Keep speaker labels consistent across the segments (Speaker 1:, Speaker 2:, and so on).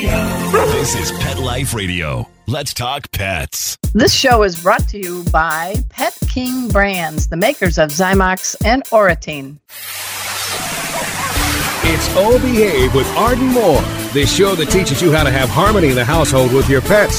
Speaker 1: This is Pet Life Radio. Let's talk pets.
Speaker 2: This show is brought to you by Pet King Brands, the makers of Zymox and Oratene.
Speaker 3: It's O Behave with Arden Moore, the show that teaches you how to have harmony in the household with your pets.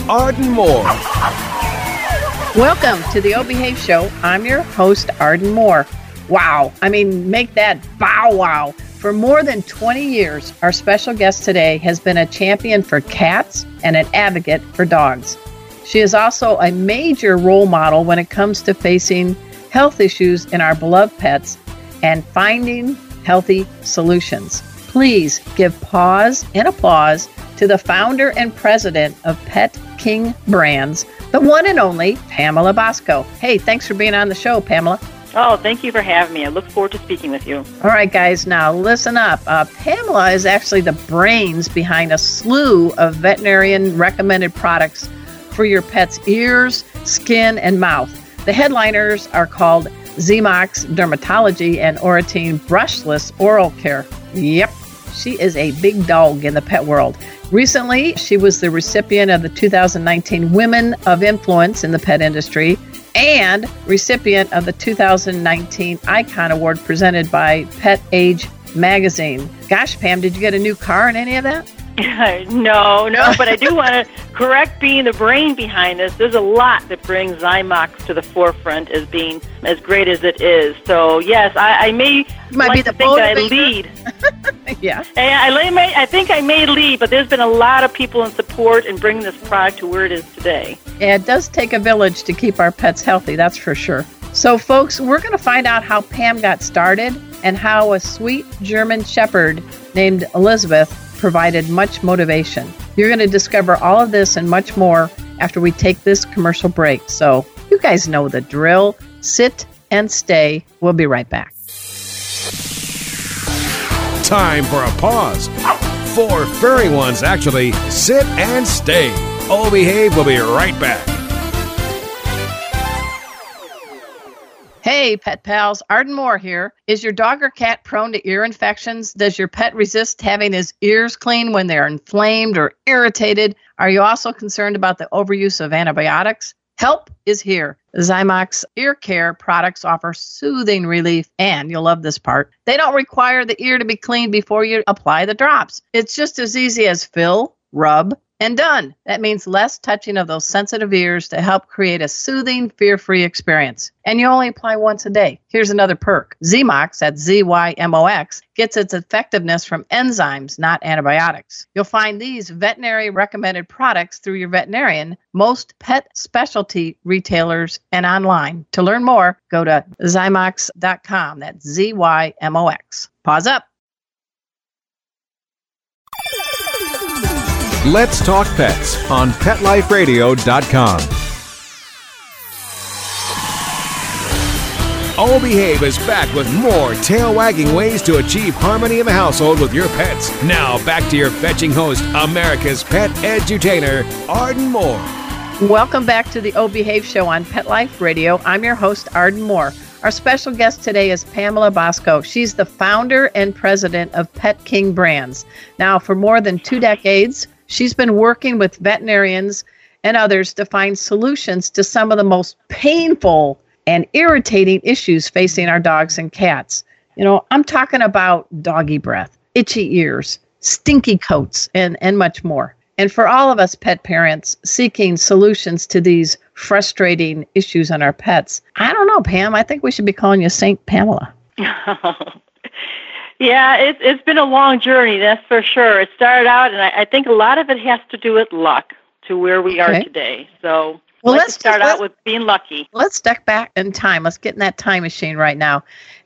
Speaker 3: Arden Moore.
Speaker 2: Welcome to the O Behave Show. I'm your host, Arden Moore. Wow. I mean, make that bow wow. For more than 20 years, our special guest today has been a champion for cats and an advocate for dogs. She is also a major role model when it comes to facing health issues in our beloved pets and finding healthy solutions. Please give pause and applause to the founder and president of Pet King Brands, the one and only Pamela Bosco. Hey, thanks for being on the show, Pamela.
Speaker 4: Oh, thank you for having me. I look forward to speaking with you.
Speaker 2: All right, guys, now listen up. Uh, Pamela is actually the brains behind a slew of veterinarian recommended products for your pet's ears, skin, and mouth. The headliners are called Zymox Dermatology and Oratene Brushless Oral Care. Yep, she is a big dog in the pet world. Recently, she was the recipient of the 2019 Women of Influence in the Pet Industry and recipient of the 2019 Icon Award presented by Pet Age Magazine. Gosh, Pam, did you get a new car in any of that?
Speaker 4: no, no, but I do want to correct being the brain behind this. There's a lot that brings Zymox to the forefront as being as great as it is. So yes, I, I may
Speaker 2: might
Speaker 4: like
Speaker 2: be the
Speaker 4: think that I lead.
Speaker 2: yeah.
Speaker 4: And I, may, I think I may lead, but there's been a lot of people in support in bringing this product to where it is today.
Speaker 2: Yeah, it does take a village to keep our pets healthy, that's for sure. So, folks, we're going to find out how Pam got started and how a sweet German Shepherd named Elizabeth provided much motivation. You're going to discover all of this and much more after we take this commercial break. So, you guys know the drill. Sit and stay. We'll be right back.
Speaker 3: Time for a pause. Four furry ones, actually. Sit and stay. O Behave we'll be right back.
Speaker 2: Hey, pet pals, Arden Moore here. Is your dog or cat prone to ear infections? Does your pet resist having his ears cleaned when they're inflamed or irritated? Are you also concerned about the overuse of antibiotics? Help is here. Zymox ear care products offer soothing relief, and you'll love this part. They don't require the ear to be cleaned before you apply the drops. It's just as easy as fill, rub, and done. That means less touching of those sensitive ears to help create a soothing, fear free experience. And you only apply once a day. Here's another perk Zymox, that's Z Y M O X, gets its effectiveness from enzymes, not antibiotics. You'll find these veterinary recommended products through your veterinarian, most pet specialty retailers, and online. To learn more, go to zymox.com. That's Z Y M O X. Pause up.
Speaker 3: Let's Talk Pets on PetLifeRadio.com. O Behave is back with more tail wagging ways to achieve harmony in the household with your pets. Now back to your fetching host, America's pet edutainer, Arden Moore.
Speaker 2: Welcome back to the O Behave Show on Pet Life Radio. I'm your host, Arden Moore. Our special guest today is Pamela Bosco. She's the founder and president of Pet King Brands. Now, for more than two decades, she's been working with veterinarians and others to find solutions to some of the most painful and irritating issues facing our dogs and cats. You know, I'm talking about doggy breath, itchy ears, stinky coats, and, and much more. And for all of us pet parents seeking solutions to these frustrating issues on our pets, I don't know, Pam. I think we should be calling you Saint Pamela.
Speaker 4: yeah, it's it's been a long journey, that's for sure. It started out, and I, I think a lot of it has to do with luck to where we are today. So
Speaker 2: Well,
Speaker 4: like
Speaker 2: let's
Speaker 4: start
Speaker 2: let's-
Speaker 4: out with being lucky.
Speaker 2: let's step back in time. Let's get in that time machine right now.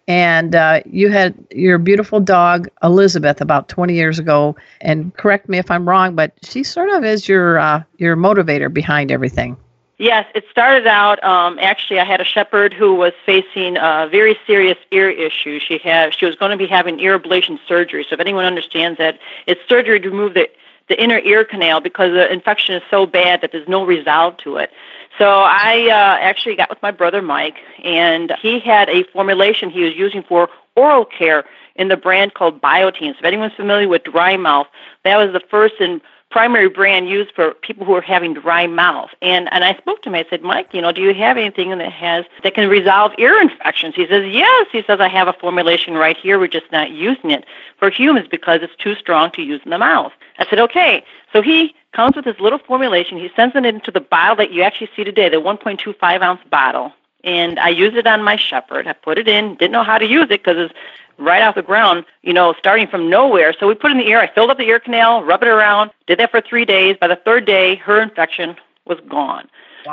Speaker 2: And uh, you had your beautiful dog Elizabeth about 20 years ago. And correct me if I'm wrong, but she sort of is your uh, your motivator behind everything.
Speaker 4: Yes, it started out. Um, actually, I had a shepherd who was facing a very serious ear issue. She had she was going to be having ear ablation surgery. So if anyone understands that, it's surgery to remove the the inner ear canal because the infection is so bad that there's no resolve to it. So I uh, actually got with my brother Mike, and he had a formulation he was using for oral care in the brand called Biotene. So if anyone's familiar with dry mouth, that was the first and primary brand used for people who are having dry mouth. And and I spoke to him. I said, Mike, you know, do you have anything that has that can resolve ear infections? He says, Yes. He says, I have a formulation right here. We're just not using it for humans because it's too strong to use in the mouth. I said, Okay. So he comes with his little formulation. He sends it into the bottle that you actually see today, the 1.25 ounce bottle. And I used it on my shepherd. I put it in. Didn't know how to use it because it's right off the ground, you know, starting from nowhere. So we put in the ear. I filled up the ear canal, rub it around, did that for three days. By the third day, her infection was gone.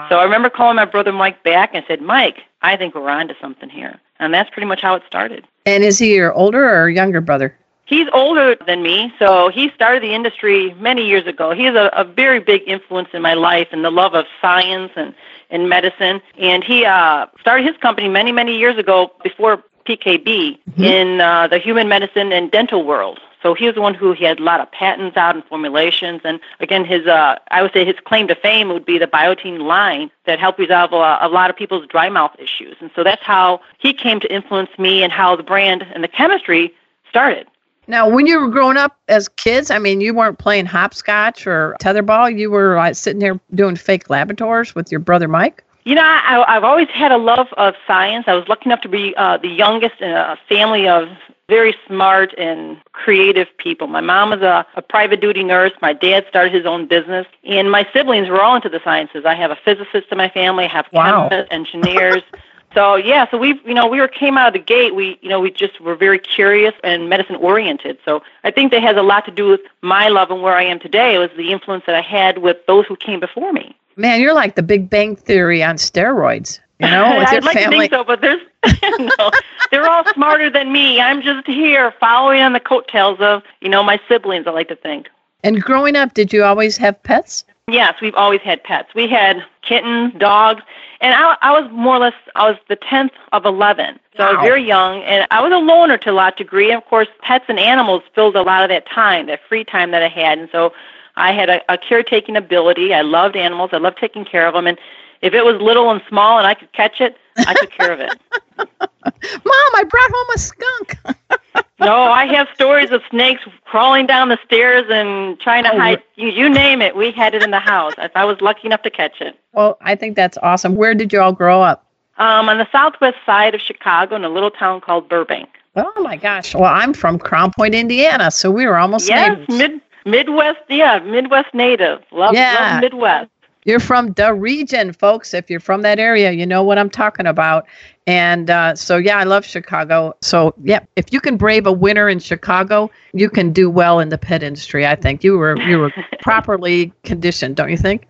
Speaker 4: So I remember calling my brother Mike back and said, Mike, I think we're onto something here. And that's pretty much how it started.
Speaker 2: And is he your older or younger brother?
Speaker 4: He's older than me, so he started the industry many years ago. He is a, a very big influence in my life and the love of science and, and medicine. And he uh, started his company many, many years ago before PKB in uh, the human medicine and dental world. So he was the one who he had a lot of patents out and formulations. And again, his uh, I would say his claim to fame would be the Biotene line that helped resolve a, a lot of people's dry mouth issues. And so that's how he came to influence me and how the brand and the chemistry started.
Speaker 2: Now, when you were growing up as kids, I mean, you weren't playing hopscotch or tetherball. You were like sitting there doing fake laboratories with your brother Mike.
Speaker 4: You know, I, I've always had a love of science. I was lucky enough to be uh, the youngest in a family of very smart and creative people. My mom was a, a private duty nurse. My dad started his own business. And my siblings were all into the sciences. I have a physicist in my family. I have
Speaker 2: Wow.
Speaker 4: chemists, engineers. so yeah, so we you know we were came out of the gate. We you know we just were very curious and medicine oriented. So I think that has a lot to do with my love and where I am today. It was the influence that I had with those who came before me.
Speaker 2: Man, you're like the Big Bang Theory on steroids. You know, with
Speaker 4: I'd like
Speaker 2: family.
Speaker 4: to think so, but there's no. They're all smarter than me. I'm just here following on the coattails of you know my siblings. I like to think.
Speaker 2: And growing up, did you always have pets?
Speaker 4: Yes, we've always had pets. We had kittens, dogs, and I, I was more or less I was the tenth of eleven, so I was very young, and I was a loner to a lot degree. And of course, pets and animals filled a lot of that time, that free time that I had, and so I had a, a caretaking ability. I loved animals. I loved taking care of them, and if it was little and small and I could catch it, I took care of it.
Speaker 2: Mom, I brought home a skunk.
Speaker 4: No, I have stories of snakes crawling down the stairs and trying to
Speaker 2: Oh,
Speaker 4: hide. You, you name it, we had it in the house. If I was lucky enough to catch it.
Speaker 2: well, I think that's awesome. Where did you all grow up?
Speaker 4: Um, on the southwest side of Chicago, in a little town called Burbank.
Speaker 2: Oh my gosh. Well, I'm from Crown Point, Indiana, so we were almost
Speaker 4: Yes,
Speaker 2: neighbors.
Speaker 4: mid Midwest. Yeah, Midwest native. Love,
Speaker 2: Yeah.
Speaker 4: love Midwest.
Speaker 2: You're from the region, folks. If you're from that area, you know what I'm talking about. And uh, so, yeah, I love Chicago. So, yeah, if you can brave a winter in Chicago, you can do well in the pet industry. I think you were you were properly conditioned, don't you think?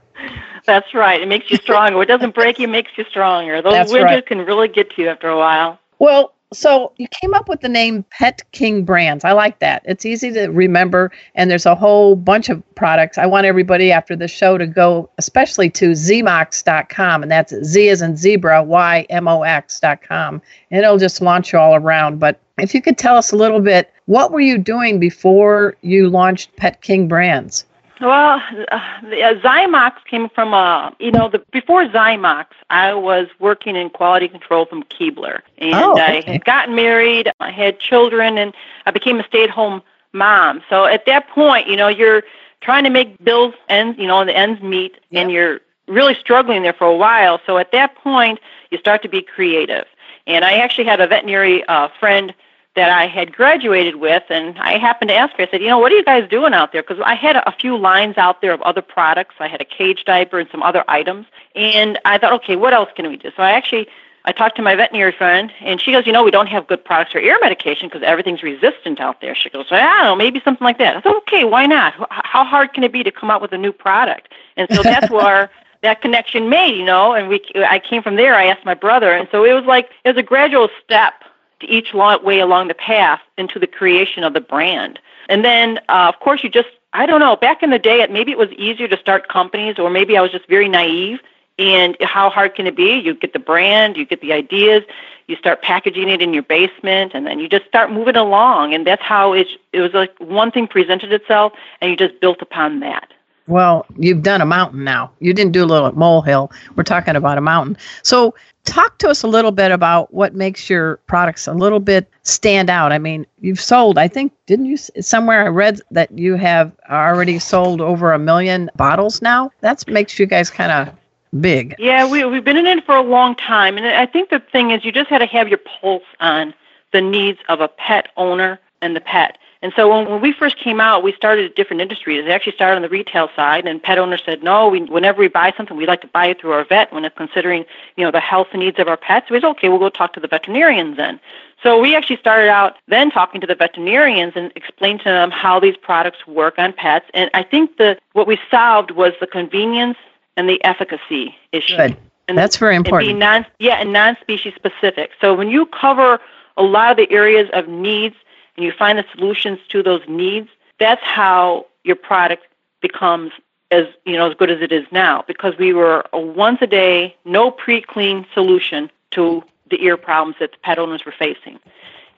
Speaker 4: That's right. It makes you stronger. it doesn't break you, makes you stronger. Those
Speaker 2: That's
Speaker 4: winters
Speaker 2: right.
Speaker 4: can really get to you after a while.
Speaker 2: Well, so you came up with the name Pet King Brands. I like that. It's easy to remember, and there's a whole bunch of products. I want everybody after the show to go, especially to zymox.com, and that's Z as in zebra, Y M O X.com, and it'll just launch you all around. But if you could tell us a little bit, what were you doing before you launched Pet King Brands?
Speaker 4: Well, uh, the, uh, Zymox came from, uh, you know, the before Zymox, I was working in quality control from Keebler, and
Speaker 2: Oh,
Speaker 4: I had gotten married, I had children, and I became a stay-at-home mom. So at that point, you know, you're trying to make bills ends, you know, and the ends meet, and you're really struggling there for a while. So at that point, you start to be creative. And I actually had a veterinary uh, friend that I had graduated with, and I happened to ask her. I said, "You know, what are you guys doing out there?" Because I had a, few lines out there of other products. I had a cage diaper and some other items, and I thought, okay, what else can we do? So I actually I talked to my veterinary friend, and she goes, "You know, we don't have good products for ear medication because everything's resistant out there." She goes, "I don't know, maybe something like that." I thought, "Okay, why not? How hard can it be to come out with a new product?" And so that's where that connection made, you know. And we, I came from there. I asked my brother, and so it was like it was a gradual step to each way along the path into the creation of the brand. And then, uh, of course, you just, I don't know, back in the day, it, maybe it was easier to start companies, or maybe I was just very naive. And how hard can it be? You get the brand, you get the ideas, you start packaging it in your basement, and then you just start moving along. And that's how it, it was like one thing presented itself, and you just built upon that.
Speaker 2: Well, you've done a mountain now. You didn't do a little molehill. We're talking about a mountain. So, talk to us a little bit about what makes your products a little bit stand out. I mean, you've sold, I think, didn't you? Somewhere I read that you have already sold over a million bottles now. That makes you guys kind of big.
Speaker 4: Yeah, we, we've been in it for a long time. And I think the thing is, you just had to have your pulse on the needs of a pet owner and the pet. And so when, when we first came out, we started at different industries. It actually started on the retail side, and pet owners said, no, we, whenever we buy something, we like to buy it through our vet when it's considering, you know, the health needs of our pets. We said, okay, we'll go talk to the veterinarians then. So we actually started out then talking to the veterinarians and explained to them how these products work on pets. And I think the what we solved was the convenience and the efficacy issue.
Speaker 2: Good. And that's very important.
Speaker 4: And be non, yeah, and non-species specific. So when you cover a lot of the areas of needs and you find the solutions to those needs, that's how your product becomes as you know as good as it is now. Because we were a once a day, no pre-clean solution to the ear problems that the pet owners were facing.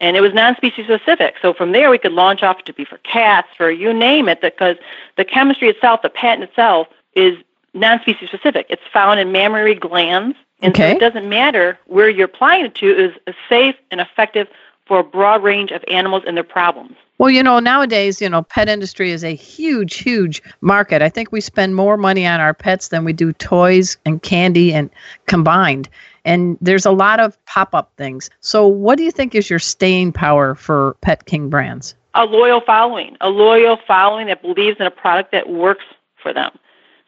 Speaker 4: And it was non-species specific. So from there, we could launch off to be for cats, for you name it, because the chemistry itself, the patent itself, is non-species specific. It's found in mammary glands, and
Speaker 2: okay.
Speaker 4: so it doesn't matter where you're applying it to. is safe and effective for a broad range of animals and their problems.
Speaker 2: Well, you know, nowadays, you know, pet industry is a huge, huge market. I think we spend more money on our pets than we do toys and candy and combined. And there's a lot of pop-up things. So, what do you think is your staying power for Pet King brands?
Speaker 4: A loyal following, a loyal following that believes in a product that works for them.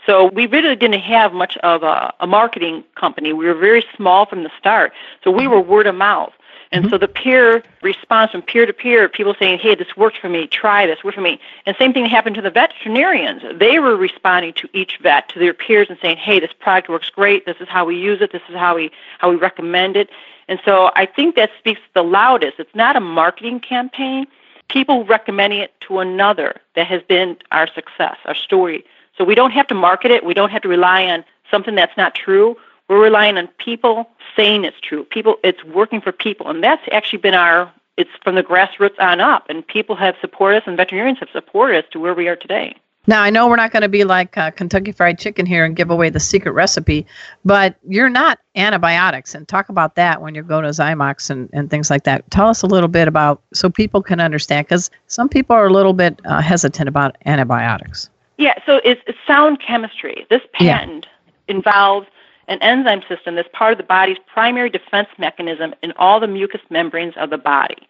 Speaker 4: So we really didn't have much of a, a marketing company. We were very small from the start. So we were word of mouth. And mm-hmm. so the peer response from peer to peer, people saying, hey, this works for me, try this, work for me. And same thing happened to the veterinarians. They were responding to each vet, to their peers, and saying, hey, this product works great, this is how we use it, this is how we, how we recommend it. And so I think that speaks the loudest. It's not a marketing campaign. People recommending it to another that has been our success, our story. So we don't have to market it. We don't have to rely on something that's not true. We're relying on people saying it's true. People, it's working for people, and that's actually been our. It's from the grassroots on up, and people have supported us, and veterinarians have supported us to where we are today.
Speaker 2: Now, I know we're not going to be like uh, Kentucky Fried Chicken here and give away the secret recipe, but you're not antibiotics. And talk about that when you go to Zymox and, and things like that. Tell us a little bit about so people can understand, because some people are a little bit uh, hesitant about antibiotics.
Speaker 4: Yeah, so it's, it's sound chemistry. This patent yeah. involves an enzyme system that's part of the body's primary defense mechanism in all the mucous membranes of the body.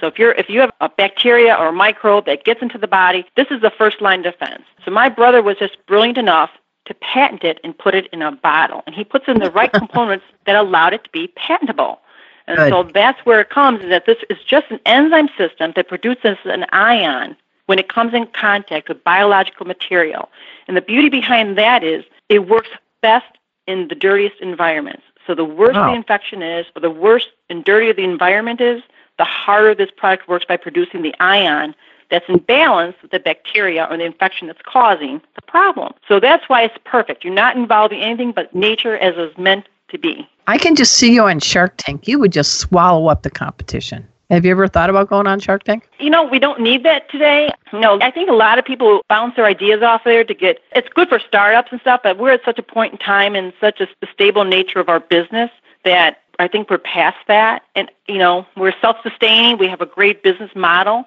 Speaker 4: So if you're if you have a bacteria or a microbe that gets into the body, this is the first line defense. So my brother was just brilliant enough to patent it and put it in a bottle, and he puts in the right components that allowed it to be patentable. And Good. so that's where it comes is that this is just an enzyme system that produces an ion when it comes in contact with biological material. And the beauty behind that is it works best in the dirtiest environments. So the worse wow. the infection is, or the worse and dirtier the environment is, the harder this product works by producing the ion that's in balance with the bacteria or the infection that's causing the problem. So that's why it's perfect. You're not involving anything but nature as is meant to be.
Speaker 2: I can just see you on Shark Tank. You would just swallow up the competition. Have you ever thought about going on Shark Tank?
Speaker 4: You know, we don't need that today. No, I think a lot of people bounce their ideas off there to get it's good for startups and stuff, but we're at such a point in time and such a stable nature of our business that I think we're past that. And, you know, we're self sustaining, we have a great business model,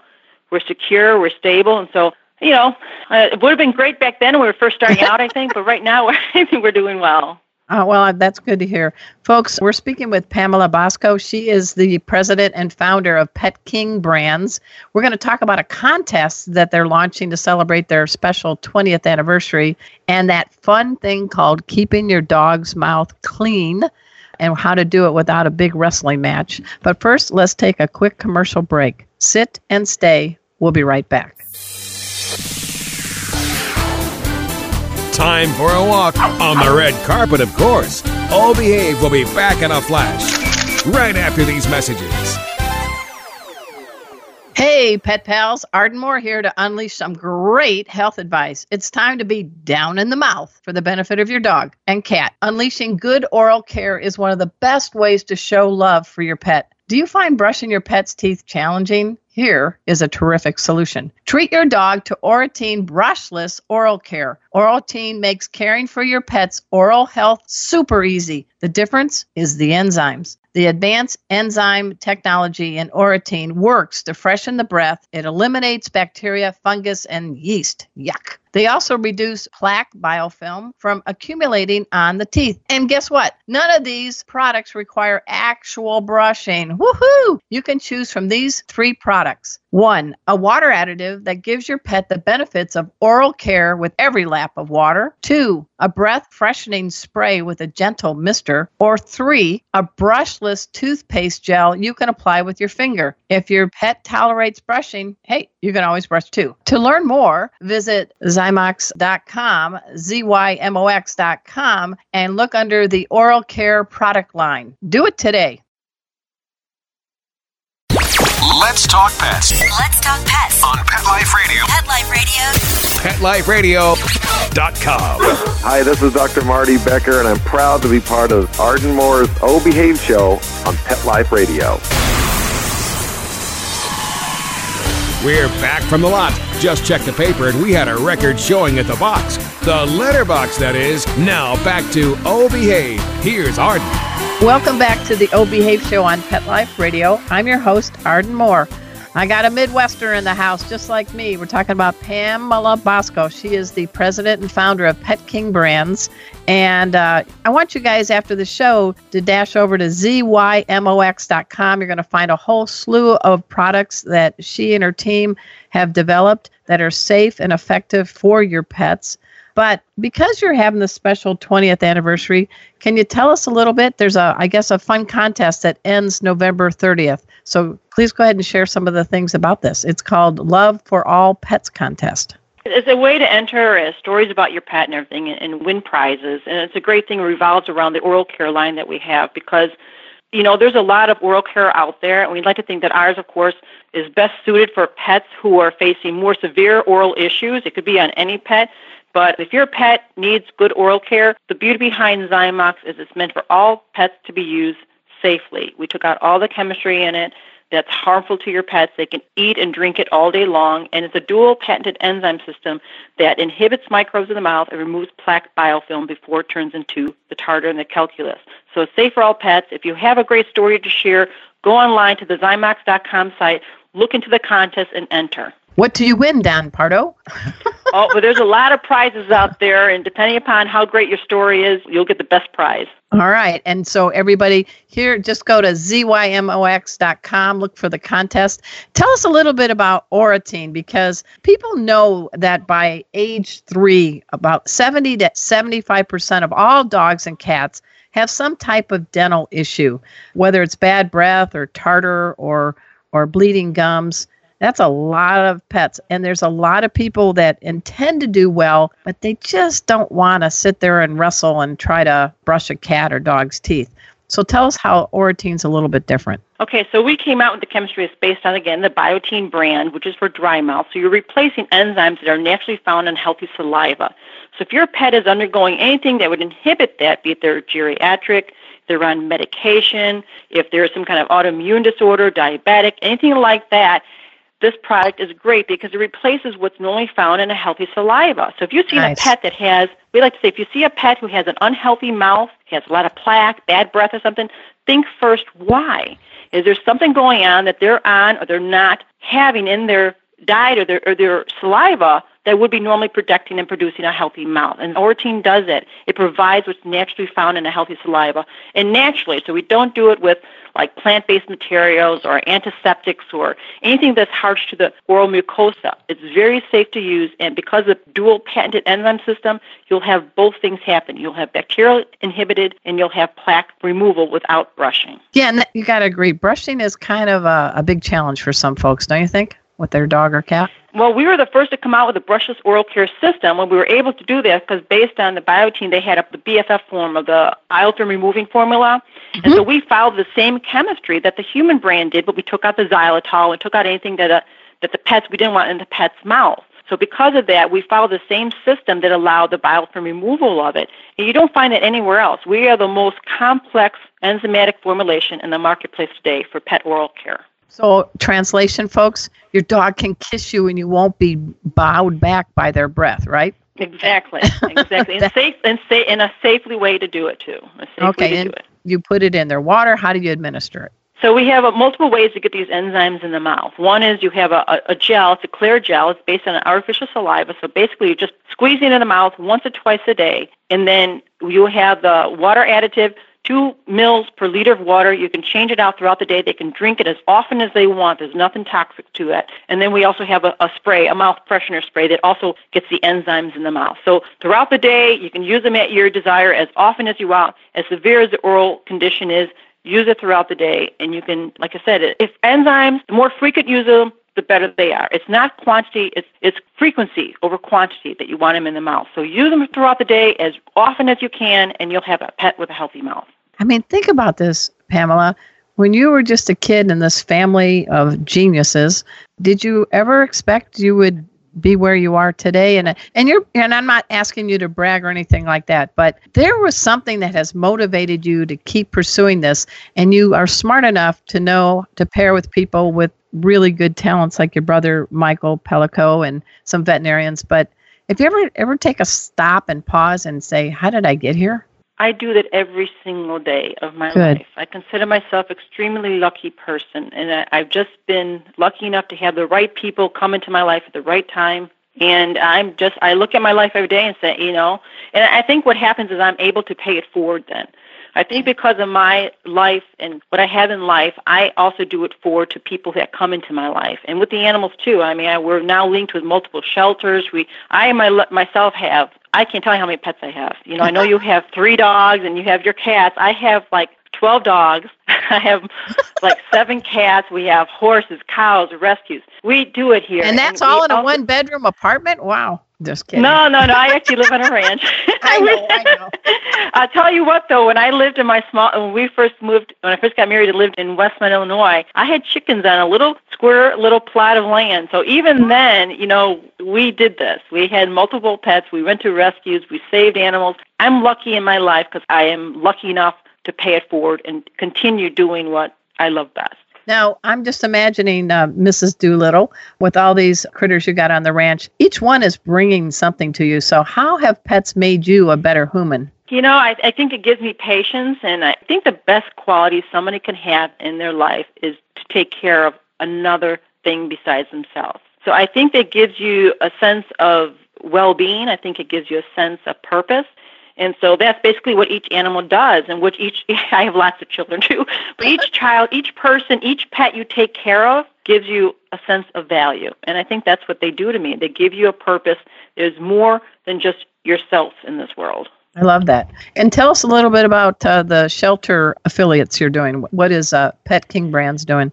Speaker 4: we're secure, we're stable. And so, you know, uh, it would have been great back then when we were first starting out, I think, but right now I think we're doing well.
Speaker 2: Oh, well, that's good to hear. Folks, we're speaking with Pamela Bosco. She is the president and founder of Pet King Brands. We're going to talk about a contest that they're launching to celebrate their special 20th anniversary and that fun thing called Keeping Your Dog's Mouth Clean and how to do it without a big wrestling match. But first, let's take a quick commercial break. Sit and stay. We'll be right back.
Speaker 3: Time for a walk on the red carpet, of course. All Behave will be back in a flash right after these messages.
Speaker 2: Hey, pet pals, Arden Moore here to unleash some great health advice. It's time to be down in the mouth for the benefit of your dog and cat. Unleashing good oral care is one of the best ways to show love for your pet. Do you find brushing your pet's teeth challenging? Here is a terrific solution. Treat your dog to Oratene brushless oral care. Oratene makes caring for your pet's oral health super easy. The difference is the enzymes. The advanced enzyme technology in Oratene works to freshen the breath. It eliminates bacteria, fungus, and yeast. Yuck. They also reduce plaque biofilm from accumulating on the teeth. And guess what? None of these products require actual brushing. Woohoo! You can choose from these three products. One, a water additive that gives your pet the benefits of oral care with every lap of water. Two, a breath freshening spray with a gentle mister. Or three, a brushless toothpaste gel you can apply with your finger. If your pet tolerates brushing, hey, you can always brush too. To learn more, visit zymox.com, Z-Y-M-O-X.com, and look under the oral care product line. Do it today.
Speaker 1: Let's talk pets
Speaker 5: Let's talk pets.
Speaker 1: on Pet Life Radio.
Speaker 5: Pet Life Radio.
Speaker 3: PetLifeRadio.com.
Speaker 6: Hi, this is Dr. Marty Becker, and I'm proud to be part of Arden Moore's O Behave show on Pet Life Radio.
Speaker 3: We're back from the lot. Just checked the paper and we had a record showing at the box. The letterbox, that is. Now back to Oh Behave. Here's Arden.
Speaker 2: Welcome back to the O Behave Show on Pet Life Radio. I'm your host, Arden Moore. I got a Midwestern in the house just like me. We're talking about Pamela Bosco. She is the president and founder of Pet King Brands. And uh, I want you guys after the show to dash over to zymox.com. You're going to find a whole slew of products that she and her team have developed that are safe and effective for your pets. But because you're having the special 20th anniversary, can you tell us a little bit? There's a, I guess, a fun contest that ends November 30th. So please go ahead and share some of the things about this. It's called Love for All Pets Contest.
Speaker 4: It's a way to enter uh, stories about your pet and everything and, and win prizes. And it's a great thing. It revolves around the oral care line that we have because, you know, there's a lot of oral care out there. And we'd like to think that ours, of course, is best suited for pets who are facing more severe oral issues. It could be on any pet. But if your pet needs good oral care, the beauty behind Zymox is it's meant for all pets to be used safely. We took out all the chemistry in it that's harmful to your pets. They can eat and drink it all day long, and it's a dual patented enzyme system that inhibits microbes in the mouth and removes plaque biofilm before it turns into the tartar and the calculus. So it's safe for all pets. If you have a great story to share, go online to the Zymox.com site, look into the contest, and enter.
Speaker 2: What do you win, Dan Pardo?
Speaker 4: oh, but there's a lot of prizes out there, and depending upon how great your story is, you'll get the best prize.
Speaker 2: All right. And so, everybody here, just go to zymox.com, look for the contest. Tell us a little bit about Oratene because people know that by age three, about 70 to 75% of all dogs and cats have some type of dental issue, whether it's bad breath or tartar or, or bleeding gums. That's a lot of pets. And there's a lot of people that intend to do well, but they just don't want to sit there and wrestle and try to brush a cat or dog's teeth. So tell us how Oratene's a little bit different.
Speaker 4: Okay, so we came out with the chemistry that's based on, again, the Biotene brand, which is for dry mouth. So you're replacing enzymes that are naturally found in healthy saliva. So if your pet is undergoing anything that would inhibit that, be it they're geriatric, they're on medication, if there's some kind of autoimmune disorder, diabetic, anything like that, this product is great because it replaces what's normally found in a healthy saliva. So if you see
Speaker 2: Nice.
Speaker 4: a pet that has, we like to say, if you see a pet who has an unhealthy mouth, has a lot of plaque, bad breath, or something, think first why. Is there something going on that they're on or they're not having in their diet or their, or their saliva that would be normally protecting and producing a healthy mouth? And Oratene does it. It provides what's naturally found in a healthy saliva and naturally. So we don't do it with like plant-based materials or antiseptics or anything that's harsh to the oral mucosa. It's very safe to use, and because of dual patented enzyme system, you'll have both things happen. You'll have bacterial inhibited, and you'll have plaque removal without brushing.
Speaker 2: Yeah, and you got to agree. Brushing is kind of a, a big challenge for some folks, don't you think? With their dog or cat?
Speaker 4: Well, we were the first to come out with a brushless oral care system when we were able to do that because based on the Biotene, they had a, the BFF form of the biofilm removing formula. Mm-hmm. And so we followed the same chemistry that the human brand did, but we took out the xylitol and took out anything that, uh, that the pets, we didn't want in the pet's mouth. So because of that, we follow the same system that allowed the biofilm removal of it. And you don't find it anywhere else. We are the most complex enzymatic formulation in the marketplace today for pet oral care.
Speaker 2: So, translation, folks, your dog can kiss you and you won't be bowed back by their breath, right?
Speaker 4: Exactly, exactly, and safe and say in a safely way to do it too.
Speaker 2: okay, and you put it in their water. How do you administer it?
Speaker 4: So we have uh, multiple ways to get these enzymes in the mouth. One is you have a, a, a gel, it's a clear gel, it's based on an artificial saliva. So basically you're just squeezing it in the mouth once or twice a day. And then you have the water additive, two mils per liter of water. You can change it out throughout the day. They can drink it as often as they want. There's nothing toxic to it. And then we also have a, a spray, a mouth freshener spray that also gets the enzymes in the mouth. So throughout the day, you can use them at your desire as often as you want. As severe as the oral condition is, use it throughout the day, and you can, like I said, if enzymes, the more frequent you use them, the better they are. It's not quantity, it's, it's frequency over quantity that you want them in the mouth. So use them throughout the day as often as you can, and you'll have a pet with a healthy mouth.
Speaker 2: I mean, think about this, Pamela. When you were just a kid in this family of geniuses, did you ever expect you would be where you are today? And and you're and I'm not asking you to brag or anything like that but there was something that has motivated you to keep pursuing this and you are smart enough to know to pair with people with really good talents like your brother Michael Pellico and some veterinarians. But if you ever ever take a stop and pause and say how did I get here
Speaker 4: I do that every single day of my Good. life. I consider myself extremely lucky person, and I, I've just been lucky enough to have the right people come into my life at the right time. And I'm just I look at my life every day and say, you know, and I think what happens is I'm able to pay it forward. Then, I think because of my life and what I have in life, I also do it forward to people that come into my life, and with the animals too. I mean, I, we're now linked with multiple shelters. We, I my, myself have I can't tell you how many pets I have. You know, I know you have three dogs and you have your cats. I have like 12 dogs. I have like seven cats. We have horses, cows, rescues. We do it here.
Speaker 2: And that's and all in a one bedroom apartment? Wow. Just kidding.
Speaker 4: No, no, no. I actually live on a ranch.
Speaker 2: I know, I know.
Speaker 4: I'll tell you what, though. When I lived in my small, when we first moved, when I first got married and lived in Westmont, Illinois, I had chickens on a little square little plot of land. So even then, you know, we did this. We had multiple pets. We went to rescues. We saved animals. I'm lucky in my life because I am lucky enough to pay it forward and continue doing what I love best.
Speaker 2: Now, I'm just imagining uh, Mrs. Doolittle with all these critters you got on the ranch. Each one is bringing something to you. So, how have pets made you a better human?
Speaker 4: You know, I, I think it gives me patience, and I think the best quality somebody can have in their life is to take care of another thing besides themselves. So, I think it gives you a sense of well being. I think it gives you a sense of purpose. And so that's basically what each animal does, and which each I have lots of children too. But each child, each person, each pet you take care of gives you a sense of value. And I think that's what they do to me. They give you a purpose. There's more than just yourself in this world.
Speaker 2: I love that. And tell us a little bit about uh, the shelter affiliates you're doing. What is uh, Pet King Brands doing?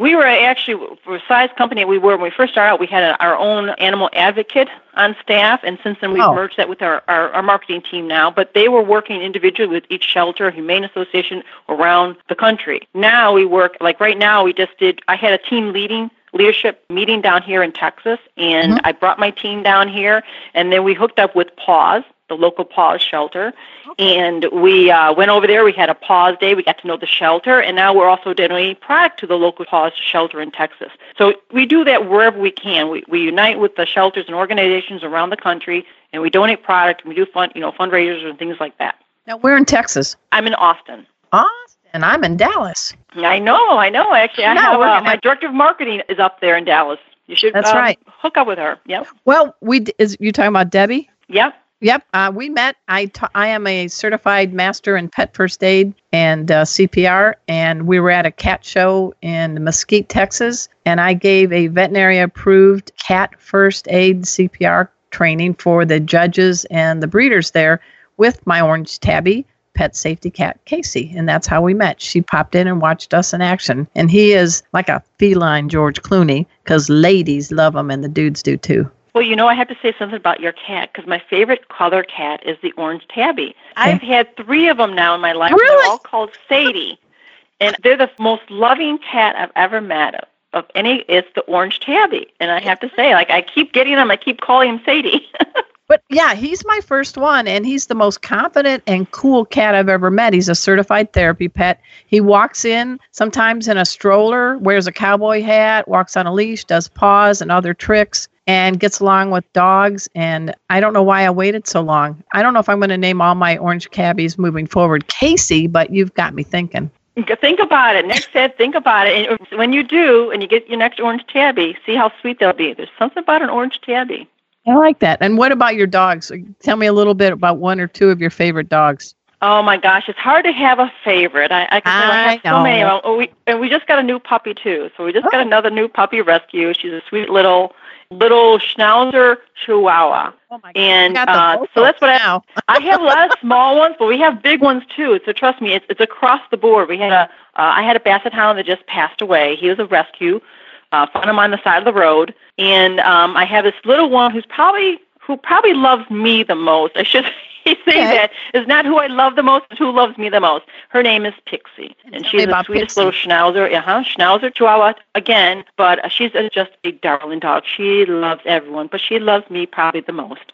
Speaker 4: We were actually, for a size company we were, when we first started out, we had a, our own animal advocate on staff, and since then we've oh. merged that with our, our, our marketing team now. But they were working individually with each shelter, humane association around the country. Now we work, like right now, we just did, I had a team leading leadership meeting down here in Texas, and mm-hmm. I brought my team down here, and then we hooked up with Paws, the local Paws shelter, and we uh, went over there. We had a Paws day. We got to know the shelter, and now we're also donating product to the local Paws shelter in Texas. So we do that wherever we can. We, we unite with the shelters and organizations around the country, and we donate product. And we do fund, you know, fundraisers and things like that.
Speaker 2: Now, we're in Texas.
Speaker 4: I'm in Austin.
Speaker 2: Austin. I'm in Dallas.
Speaker 4: I know. I know. Actually, I no, have uh, my director of marketing is up there in Dallas. You should.
Speaker 2: That's
Speaker 4: um,
Speaker 2: right.
Speaker 4: Hook up with her. Yep.
Speaker 2: Well, we is you talking about Debbie?
Speaker 4: Yep.
Speaker 2: Yep, uh, we met. I, t- I am a certified master in pet first aid and uh, CPR, and we were at a cat show in Mesquite, Texas, and I gave a veterinary approved cat first aid CPR training for the judges and the breeders there with my orange tabby pet safety cat Casey, and that's how we met. She popped in and watched us in action, and he is like a feline George Clooney because ladies love him and the dudes do too.
Speaker 4: Well, you know, I have to say something about your cat because my favorite color cat is the orange tabby. I've had three of them now in my life.
Speaker 2: Really?
Speaker 4: They're all called Sadie, and they're the most loving cat I've ever met. Of any, it's the orange tabby, and I have to say, like, I keep getting them. I keep calling him Sadie.
Speaker 2: But yeah, he's my first one, and he's the most confident and cool cat I've ever met. He's a certified therapy pet. He walks in sometimes in a stroller, wears a cowboy hat, walks on a leash, does paws and other tricks, and gets along with dogs. And I don't know why I waited so long. I don't know if I'm going to name all my orange cabbies moving forward Casey, but you've got me thinking.
Speaker 4: think about it. Next said, think about it. And when you do, and you get your next orange tabby, see how sweet they'll be. There's something about an orange tabby.
Speaker 2: I like that. And what about your dogs? Tell me a little bit about one or two of your favorite dogs.
Speaker 4: Oh my gosh, it's hard to have a favorite. I, I can say I have
Speaker 2: I
Speaker 4: so many.
Speaker 2: know.
Speaker 4: Oh, we, and we just got a new puppy too. So we just
Speaker 2: Oh.
Speaker 4: got another new puppy rescue. She's a sweet little little Schnauzer Chihuahua.
Speaker 2: Oh my
Speaker 4: And uh, so that's what I,
Speaker 2: now.
Speaker 4: I have a lot of small ones, but we have big ones too. So trust me, it's it's across the board. We had a uh, I had a Basset Hound that just passed away. He was a rescue. Uh, found him on the side of the road, and um, I have this little one who's probably who probably loves me the most. I should say
Speaker 2: Okay.
Speaker 4: that is not who I love the most, it's who loves me the most. Her name is Pixie, and
Speaker 2: Tell
Speaker 4: she's the sweetest
Speaker 2: Pixie.
Speaker 4: little Schnauzer. Uh huh, Schnauzer Chihuahua again, but uh, she's a, just a darling dog. She loves everyone, but she loves me probably the most.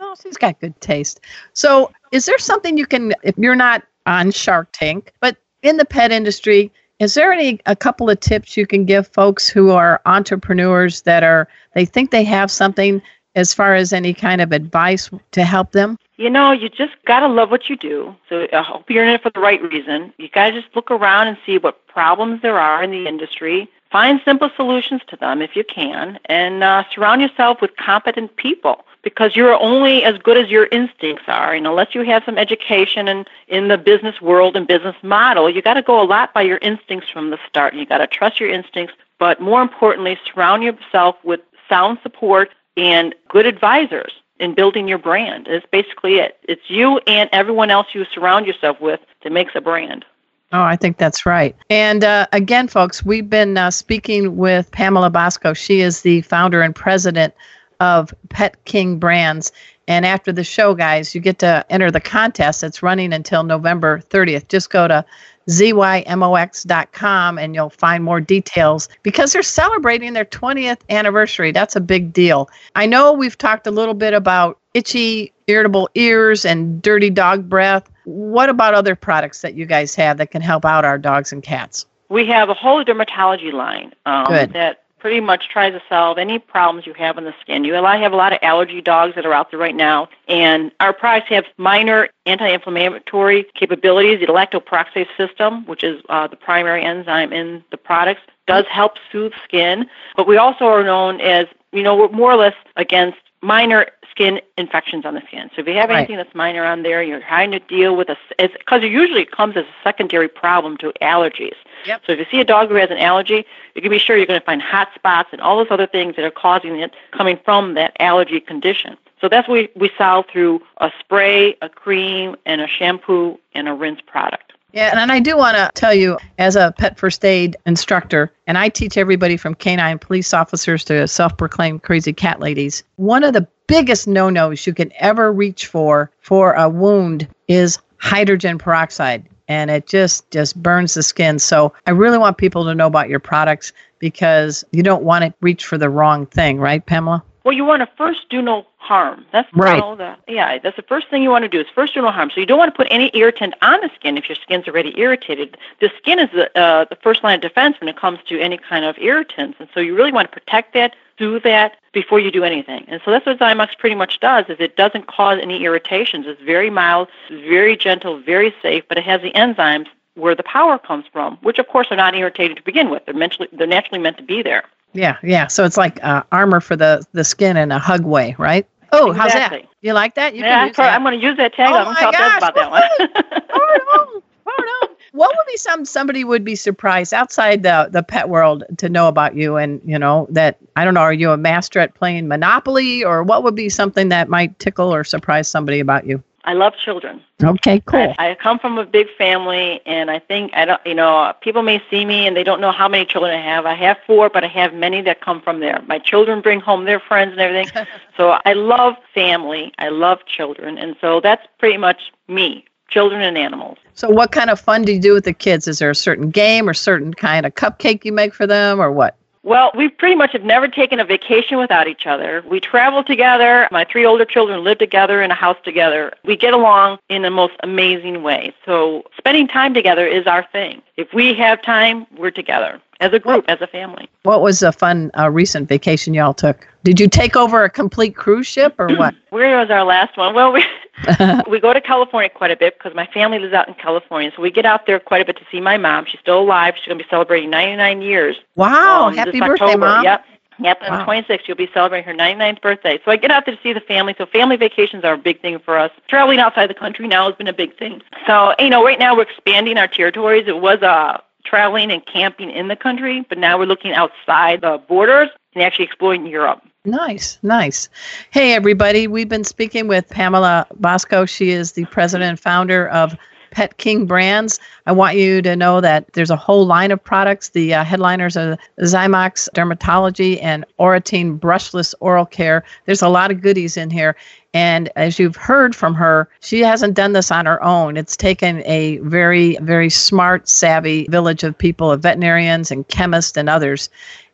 Speaker 2: Oh, she's got good taste. So, is there something you can, if you're not on Shark Tank, but in the pet industry, is there any a couple of tips you can give folks who are entrepreneurs that are they think they have something as far as any kind of advice to help them?
Speaker 4: You know, you just gotta love what you do. So I hope you're in it for the right reason. You gotta just look around and see what problems there are in the industry. Find simple solutions to them if you can, and uh, surround yourself with competent people because you're only as good as your instincts are. And unless you have some education and in the business world and business model, you got to go a lot by your instincts from the start. And you got to trust your instincts, but more importantly, surround yourself with sound support and good advisors in building your brand. It's basically it. It's you and everyone else you surround yourself with that makes a brand.
Speaker 2: Oh, I think that's right. And uh, again, folks, we've been uh, speaking with Pamela Bosco. She is the founder and president of Pet King Brands. And after the show, guys, you get to enter the contest. It's running until November 30th. Just go to zymox.com and you'll find more details because they're celebrating their 20th anniversary. That's a big deal. I know we've talked a little bit about itchy, irritable ears and dirty dog breath. What about other products that you guys have that can help out our dogs and cats?
Speaker 4: We have a whole dermatology line um, that pretty much tries to solve any problems you have in the skin. You I have a lot of allergy dogs that are out there right now, and our products have minor anti-inflammatory capabilities. The lactoperoxidase system, which is uh, the primary enzyme in the products, does help soothe skin. But we also are known as, you know, we're more or less against minor skin infections on the skin. So if you have
Speaker 2: Right.
Speaker 4: anything that's minor on there, you're trying to deal with a, because it usually comes as a secondary problem to allergies.
Speaker 2: Yep.
Speaker 4: So if you see a dog who has an allergy, you can be sure you're going to find hot spots and all those other things that are causing it coming from that allergy condition. So that's what we, we solve through a spray, a cream, and a shampoo and a rinse product.
Speaker 2: Yeah, and I do want to tell you, as a pet first aid instructor, and I teach everybody from canine police officers to self proclaimed crazy cat ladies, one of the biggest no nos you can ever reach for for a wound is hydrogen peroxide. And it just just burns the skin. So I really want people to know about your products because you don't want to reach for the wrong thing, right, Pamela?
Speaker 4: Well, you want to first do no harm. That's
Speaker 2: Right.
Speaker 4: the, yeah, that's the first thing you want to do is first do no harm. So you don't want to put any irritant on the skin if your skin's already irritated. The skin is the uh, the first line of defense when it comes to any kind of irritants, and so you really want to protect that, do that before you do anything. And so that's what Zymox pretty much does is it doesn't cause any irritations. It's very mild, it's very gentle, very safe, but it has the enzymes where the power comes from, which of course are not irritated to begin with. They're mentally they're naturally meant to be there.
Speaker 2: Yeah, yeah. So it's like uh, armor for the, the skin in a hug way, right? Oh, how's that? You like that? You
Speaker 4: yeah,
Speaker 2: can
Speaker 4: I
Speaker 2: use
Speaker 4: pro-
Speaker 2: that.
Speaker 4: I'm going to use that tag.
Speaker 2: Oh
Speaker 4: I'm going to
Speaker 2: my
Speaker 4: tell Des
Speaker 2: gosh,
Speaker 4: about that one.
Speaker 2: Hold on, hold on. What would be some somebody would be surprised outside the the pet world to know about you and you know that I don't know are you a master at playing Monopoly or what would be something that might tickle or surprise somebody about you?
Speaker 4: I love children.
Speaker 2: Okay, cool.
Speaker 4: I, I come from a big family, and I think I don't. You know, people may see me and they don't know how many children I have. I have four, but I have many that come from there. My children bring home their friends and everything. so I love family. I love children, and so that's pretty much me. Children and animals.
Speaker 2: So, what kind of fun do you do with the kids? Is there a certain game or certain kind of cupcake you make for them, or what?
Speaker 4: Well, we pretty much have never taken a vacation without each other. We travel together. My three older children live together in a house together. We get along in the most amazing way. So, spending time together is our thing. If we have time, we're together as a group, as a family.
Speaker 2: What was a fun uh, recent vacation y'all took? Did you take over a complete cruise ship or what?
Speaker 4: Where was our last one? Well, we we go to California quite a bit because my family lives out in California. So we get out there quite a bit to see my mom. She's still alive. She's going to be celebrating 99 years.
Speaker 2: Wow! Um, Happy birthday,
Speaker 4: October.
Speaker 2: mom!
Speaker 4: Yep. Yep, on
Speaker 2: Wow.
Speaker 4: the 26th, she'll be celebrating her 99th birthday. So I get out there to see the family. So family vacations are a big thing for us. Traveling outside the country now has been a big thing. So, you know, right now we're expanding our territories. It was uh, traveling and camping in the country, but now we're looking outside the borders and actually exploring Europe.
Speaker 2: Nice, nice. Hey, everybody. We've been speaking with Pamela Bosco. She is the president and founder of Pet King Brands. I want you to know that there's a whole line of products. The uh, headliners are Zymox Dermatology and Oratene Brushless Oral Care. There's a lot of goodies in here. And as you've heard from her, she hasn't done this on her own. It's taken a very, very smart, savvy village of people, of veterinarians and chemists and others.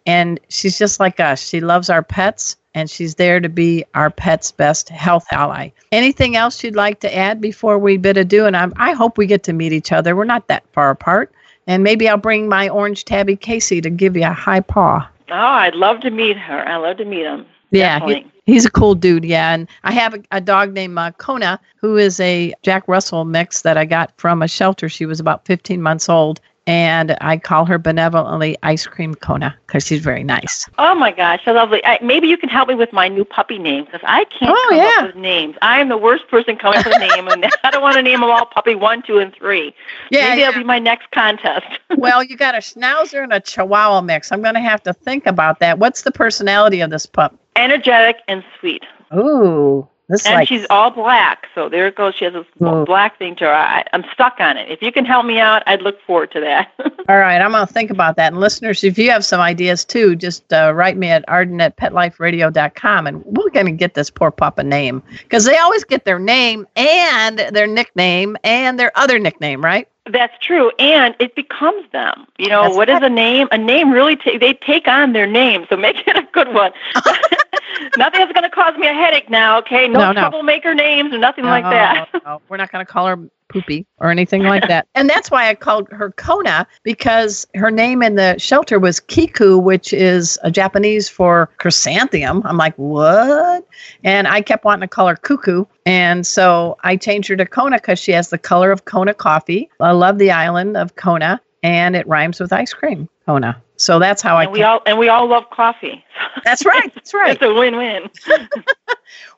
Speaker 2: And she's just like us. She loves our pets and she's there to be our pet's best health ally. Anything else you'd like to add before we bid adieu? And I'm, I hope we get to meet each other. We're not that far apart. And maybe I'll bring my orange tabby Casey to give you a high paw.
Speaker 4: Oh, I'd love to meet her. I'd love to meet him.
Speaker 2: Yeah, he, he's a cool dude. Yeah, and I have a, a dog named uh, Kona, who is a Jack Russell mix that I got from a shelter. She was about 15 months old, and I call her benevolently Ice Cream Kona because she's very nice.
Speaker 4: Oh my gosh, so lovely. I, maybe you can help me with my new puppy name because I can't
Speaker 2: Oh,
Speaker 4: come
Speaker 2: yeah.
Speaker 4: up with names. I am the worst person coming up with a name, and I don't want to name them all puppy one, two, and three.
Speaker 2: Yeah,
Speaker 4: maybe
Speaker 2: yeah.
Speaker 4: that'll be my next contest.
Speaker 2: well, you got a Schnauzer and a Chihuahua mix. I'm going to have to think about that. What's the personality of this pup?
Speaker 4: Energetic and sweet,
Speaker 2: Ooh, this
Speaker 4: and
Speaker 2: like
Speaker 4: she's all black. So there it goes. She has this
Speaker 2: Oh.
Speaker 4: black thing to her. I, I'm stuck on it. If you can help me out, I'd look forward to that.
Speaker 2: All right, I'm going to think about that. And listeners, if you have some ideas too, just uh, write me at arden at petliferadio.com and we're going to get this poor pup a name because they always get their name and their nickname and their other nickname, right?
Speaker 4: That's true, and it becomes them. You know,
Speaker 2: That's
Speaker 4: what is
Speaker 2: right.
Speaker 4: a name? A name really ta- they take on their name, so make it a good one. nothing that's going to cause me a headache now. Okay, no,
Speaker 2: No, no.
Speaker 4: troublemaker names or nothing like
Speaker 2: No,
Speaker 4: that.
Speaker 2: no, we're not going to call her Poopy or anything like that. And that's why I called her Kona because her name in the shelter was Kiku, which is a Japanese for chrysanthemum. I'm like, what? And I kept wanting to call her Cuckoo. And so I changed her to Kona because she has the color of Kona coffee. I love the island of Kona and it rhymes with ice cream, Kona. So that's how I
Speaker 4: and we all and we all love coffee.
Speaker 2: That's right. That's right.
Speaker 4: it's a win-win.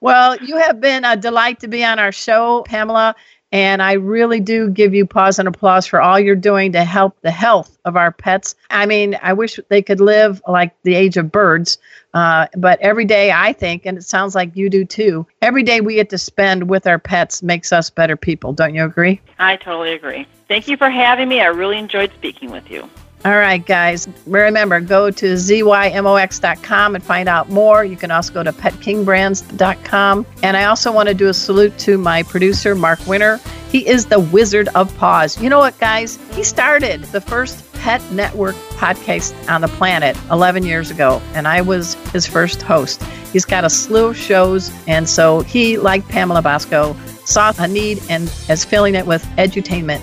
Speaker 2: Well, you have been a delight to be on our show, Pamela. And I really do give you pause and applause for all you're doing to help the health of our pets. I mean, I wish they could live like the age of birds. Uh, but every day, I think, and it sounds like you do too, every day we get to spend with our pets makes us better people. Don't you agree?
Speaker 4: I totally agree. Thank you for having me. I really enjoyed speaking with you.
Speaker 2: All right, guys. Remember, go to zymox.com and find out more. You can also go to petkingbrands.com. And I also want to do a salute to my producer, Mark Winter. He is the wizard of paws. You know what, guys? He started the first pet network podcast on the planet 11 years ago, and I was his first host. He's got a slew of shows, and so he, like Pamela Bosco, saw a need and is filling it with edutainment